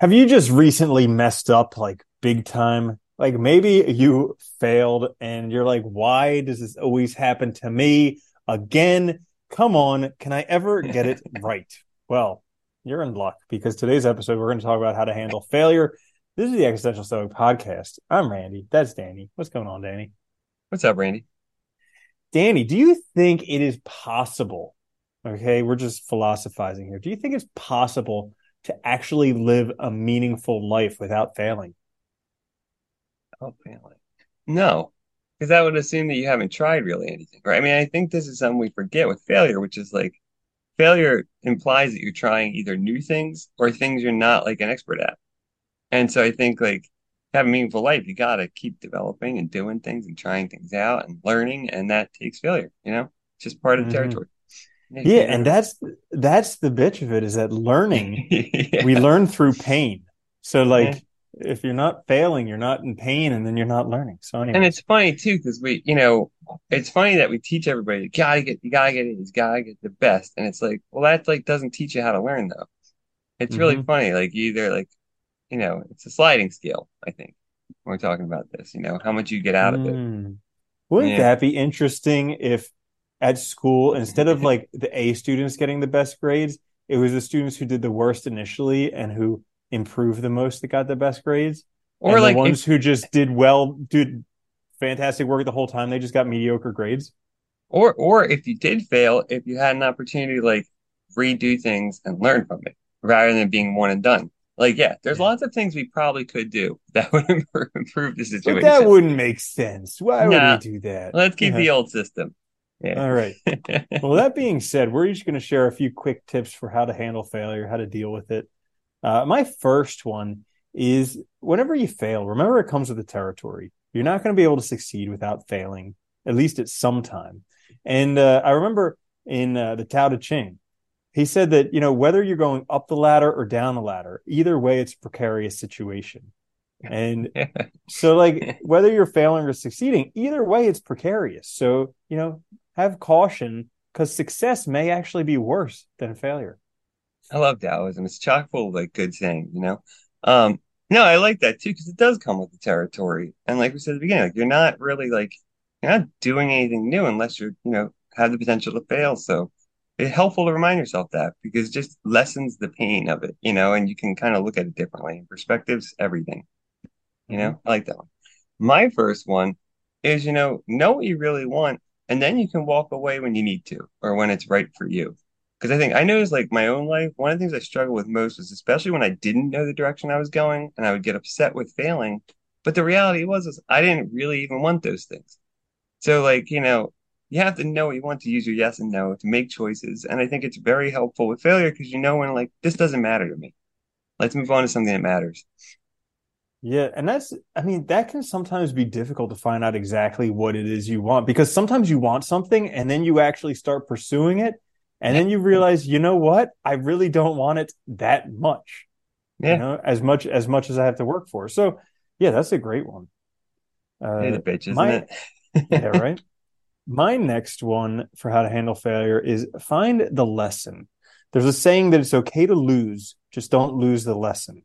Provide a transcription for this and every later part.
Have you just recently messed up like big time? Like maybe you failed and you're like, why does this always happen to me again? Come on, can I ever get it right? Well, you're in luck because today's episode, we're going to talk about how to handle failure. This is the Existential Stoic Podcast. I'm Randy. That's Danny. What's going on, Danny? What's up, Randy? Danny, do you think it is possible? Okay, we're just philosophizing here. Do you think it's possible to actually live a meaningful life without failing? Oh, failing. No, because that would assume that you haven't tried really anything, right? I mean, I think this is something we forget with failure, which is like failure implies that you're trying either new things or things you're not like an expert at. And so I think like have a meaningful life, you got to keep developing and doing things and trying things out and learning, and that takes failure. You know, it's just part of the mm-hmm. territory. Yeah, yeah and that's that's the bitch of it is that learning yeah. we learn through pain. So like yeah. if you're not failing, you're not in pain, and then you're not learning. So anyways. and it's funny too because we, you know, it's funny that we teach everybody you gotta get you gotta get it, you gotta get the best, and it's like, well, that like doesn't teach you how to learn though. It's mm-hmm. really funny. Like either like, you know, it's a sliding scale. I think when we're talking about this, you know, how much you get out of it. Mm. Wouldn't that be interesting if at school, instead of like the A students getting the best grades, it was the students who did the worst initially and who improved the most that got the best grades. Or and like the ones if, who just did well, did fantastic work the whole time, they just got mediocre grades. Or or if you did fail, if you had an opportunity to like redo things and learn from it rather than being one and done. Like, yeah, there's yeah. lots of things we probably could do that would improve the situation. But that wouldn't make sense. Why nah, would we do that? Let's keep yeah. the old system. Yeah. All right. well, that being said, we're each going to share a few quick tips for how to handle failure, how to deal with it. Uh, my first one is whenever you fail, remember it comes with the territory. You're not going to be able to succeed without failing, at least at some time. And uh, I remember in uh, the Tao Te Ching, he said that, you know, whether you're going up the ladder or down the ladder, either way, it's a precarious situation. And so, like, whether you're failing or succeeding, either way, it's precarious. So, you know, have caution because success may actually be worse than failure. I love Taoism. It's chock full of like good saying, you know. Um, no, I like that too because it does come with the territory. And like we said at the beginning, like you're not really like you're not doing anything new unless you're, you know, have the potential to fail. So it's helpful to remind yourself that because it just lessens the pain of it, you know, and you can kind of look at it differently. Perspectives, everything. You know, mm-hmm. I like that one. My first one is, you know, know what you really want and then you can walk away when you need to or when it's right for you. Because i think i noticed like my own life one of the things i struggled with most was especially when i didn't know the direction i was going and i would get upset with failing. But the reality was is i didn't really even want those things. So like you know you have to know you want to use your yes and no to make choices. And i think it's very helpful with failure because you know when like this doesn't matter to me. Let's move on to something that matters yeah, and that's I mean that can sometimes be difficult to find out exactly what it is you want because sometimes you want something and then you actually start pursuing it and then you realize, you know what? I really don't want it that much. Yeah. You know, as much as much as I have to work for. So, yeah, that's a great one. Uh, hey, the bitch, isn't my, it? yeah, right. My next one for how to handle failure is find the lesson. There's a saying that it's okay to lose, just don't lose the lesson.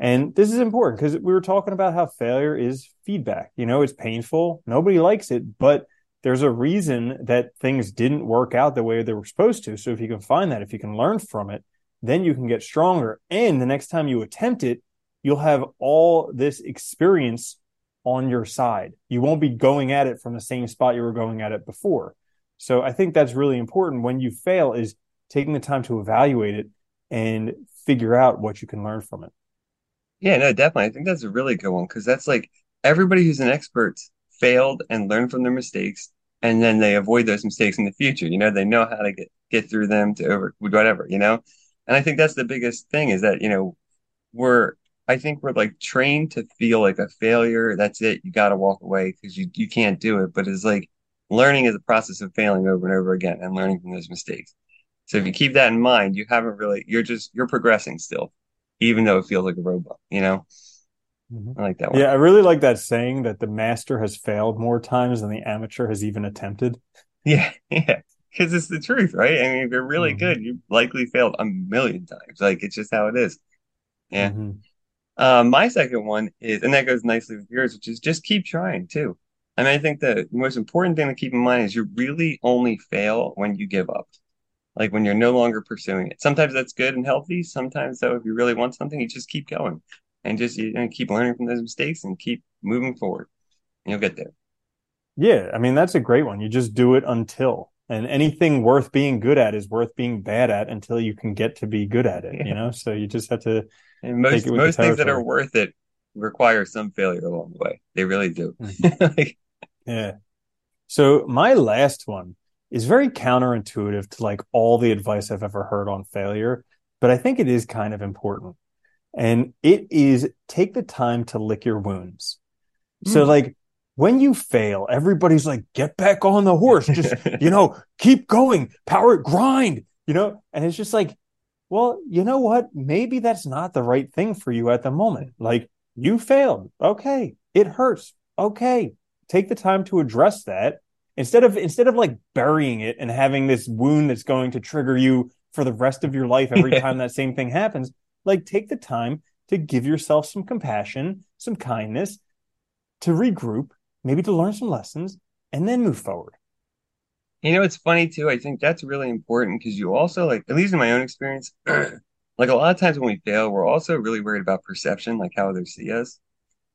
And this is important because we were talking about how failure is feedback. You know, it's painful. Nobody likes it, but there's a reason that things didn't work out the way they were supposed to. So if you can find that, if you can learn from it, then you can get stronger. And the next time you attempt it, you'll have all this experience on your side. You won't be going at it from the same spot you were going at it before. So I think that's really important when you fail is taking the time to evaluate it and figure out what you can learn from it. Yeah, no, definitely. I think that's a really good one because that's like everybody who's an expert failed and learned from their mistakes, and then they avoid those mistakes in the future. You know, they know how to get get through them to over whatever. You know, and I think that's the biggest thing is that you know we're I think we're like trained to feel like a failure. That's it. You got to walk away because you you can't do it. But it's like learning is a process of failing over and over again and learning from those mistakes. So if you keep that in mind, you haven't really you're just you're progressing still even though it feels like a robot, you know? Mm-hmm. I like that one. Yeah, I really like that saying that the master has failed more times than the amateur has even attempted. Yeah, yeah. Because it's the truth, right? I mean, if you're really mm-hmm. good, you likely failed a million times. Like it's just how it is. Yeah. Mm-hmm. Uh, my second one is, and that goes nicely with yours, which is just keep trying too. I mean, I think the most important thing to keep in mind is you really only fail when you give up, like when you're no longer pursuing it. Sometimes that's good and healthy. Sometimes, though, if you really want something, you just keep going and just you know, keep learning from those mistakes and keep moving forward. And you'll get there. Yeah, I mean that's a great one. You just do it until, and anything worth being good at is worth being bad at until you can get to be good at it. Yeah. You know, so you just have to. And most Take it with the most things that are worth it require some failure along the way. They really do. Mhm. Like, Yeah. So my last one is very counterintuitive to like all the advice I've ever heard on failure, but I think it is kind of important. And it is take the time to lick your wounds. So Mm. like when you fail, everybody's like, get back on the horse. Just, you know, keep going, power, grind, you know? And it's just like, well, you know what? Maybe that's not the right thing for you at the moment. Like you failed. Okay. It hurts. Okay. Take the time to address that instead of, instead of like burying it and having this wound that's going to trigger you for the rest of your life every time that same thing happens. Like take the time to give yourself some compassion, some kindness, to regroup, maybe to learn some lessons, and then move forward. You know, it's funny too. I think that's really important because you also like, at least in my own experience, like a lot of times when we fail, we're also really worried about perception, like how others see us.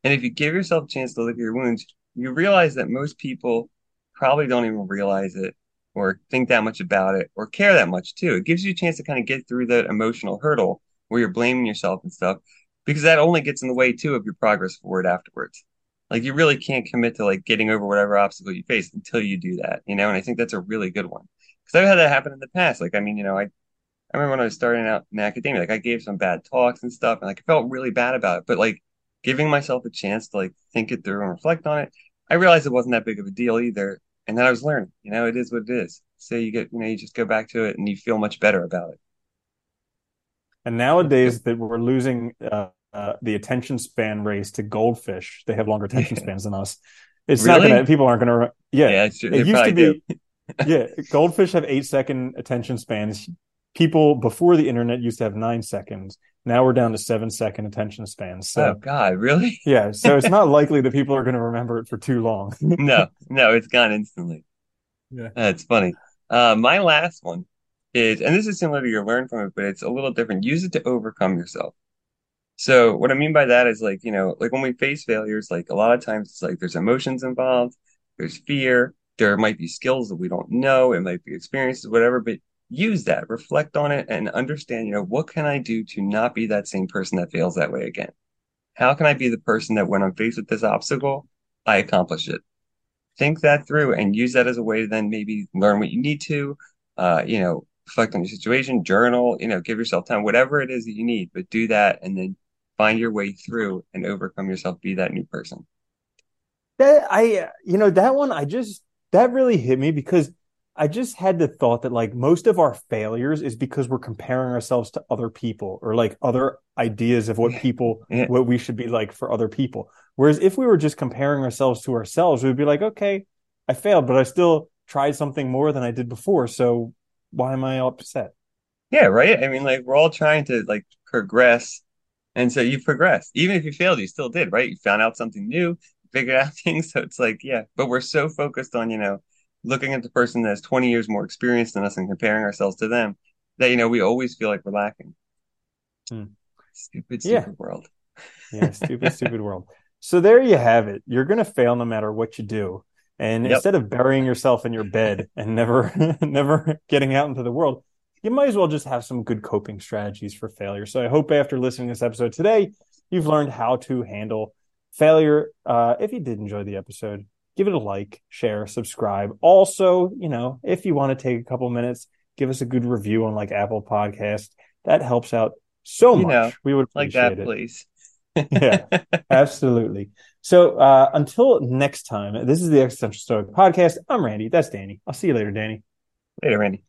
And if you give yourself a chance to lick your wounds, you realize that most people probably don't even realize it or think that much about it or care that much too. It gives you a chance to kind of get through that emotional hurdle where you're blaming yourself and stuff because that only gets in the way too of your progress forward afterwards. Like you really can't commit to like getting over whatever obstacle you face until you do that, you know? And I think that's a really good one because I've had that happen in the past. Like, I mean, you know, I, I remember when I was starting out in academia, like I gave some bad talks and stuff and like I felt really bad about it, but like giving myself a chance to like think it through and reflect on it, I realized it wasn't that big of a deal either. And then I was learning, you know, it is what it is. So you get, you know, you just go back to it and you feel much better about it. And nowadays that we're losing uh, uh, the attention span race to goldfish, they have longer attention Yeah. spans than us. It's not Really? gonna. People aren't gonna. Yeah, Yeah, it's it used to be. yeah, goldfish have eight second attention spans. People before the internet used to have nine seconds. Now we're down to seven second attention spans. So Oh God, really? yeah, so it's not likely that people are going to remember it for too long. No, no, it's gone instantly. Yeah. That's funny. Uh, my last one is, and this is similar to your learn from it, but it's a little different. Use it to overcome yourself. So what I mean by that is like, you know, like when we face failures, like a lot of times it's like there's emotions involved, there's fear, there might be skills that we don't know, it might be experiences, whatever, but use that, reflect on it and understand, you know, what can I do to not be that same person that fails that way again? How can I be the person that when I'm faced with this obstacle, I accomplish it? Think that through and use that as a way to then maybe learn what you need to, uh, you know, reflect on your situation, journal, you know, give yourself time, whatever it is that you need, but do that and then find your way through and overcome yourself, be that new person. That I, you know, that one I just that really hit me because I just had the thought that like most of our failures is because we're comparing ourselves to other people or like other ideas of what people Yeah. what we should be like for other people. Whereas if we were just comparing ourselves to ourselves, we'd be like, okay, I failed, but I still tried something more than I did before. So why am I upset? Yeah, right. I mean, like we're all trying to like progress. And so you progressed. Even if you failed, you still did, right? You found out something new, figured out things. So it's like, yeah, but we're so focused on, you know, looking at the person that has 20 years more experience than us and comparing ourselves to them that, you know, we always feel like we're lacking. Hmm. Stupid, Yeah. stupid world. Yeah, stupid, stupid world. So there you have it. You're going to fail no matter what you do. And Yep. instead of burying yourself in your bed and never, never getting out into the world, you might as well just have some good coping strategies for failure. So I hope after listening to this episode today, you've learned how to handle failure. Uh, if you did enjoy the episode, give it a like, share, subscribe. Also, you know, if you want to take a couple minutes, give us a good review on like Apple Podcast. That helps out so You much. know, we would Like that, it. please. Yeah. Absolutely. So uh, until next time, this is the Existential Stoic Podcast. I'm Randy. That's Danny. I'll see you later, Danny. Later, Randy.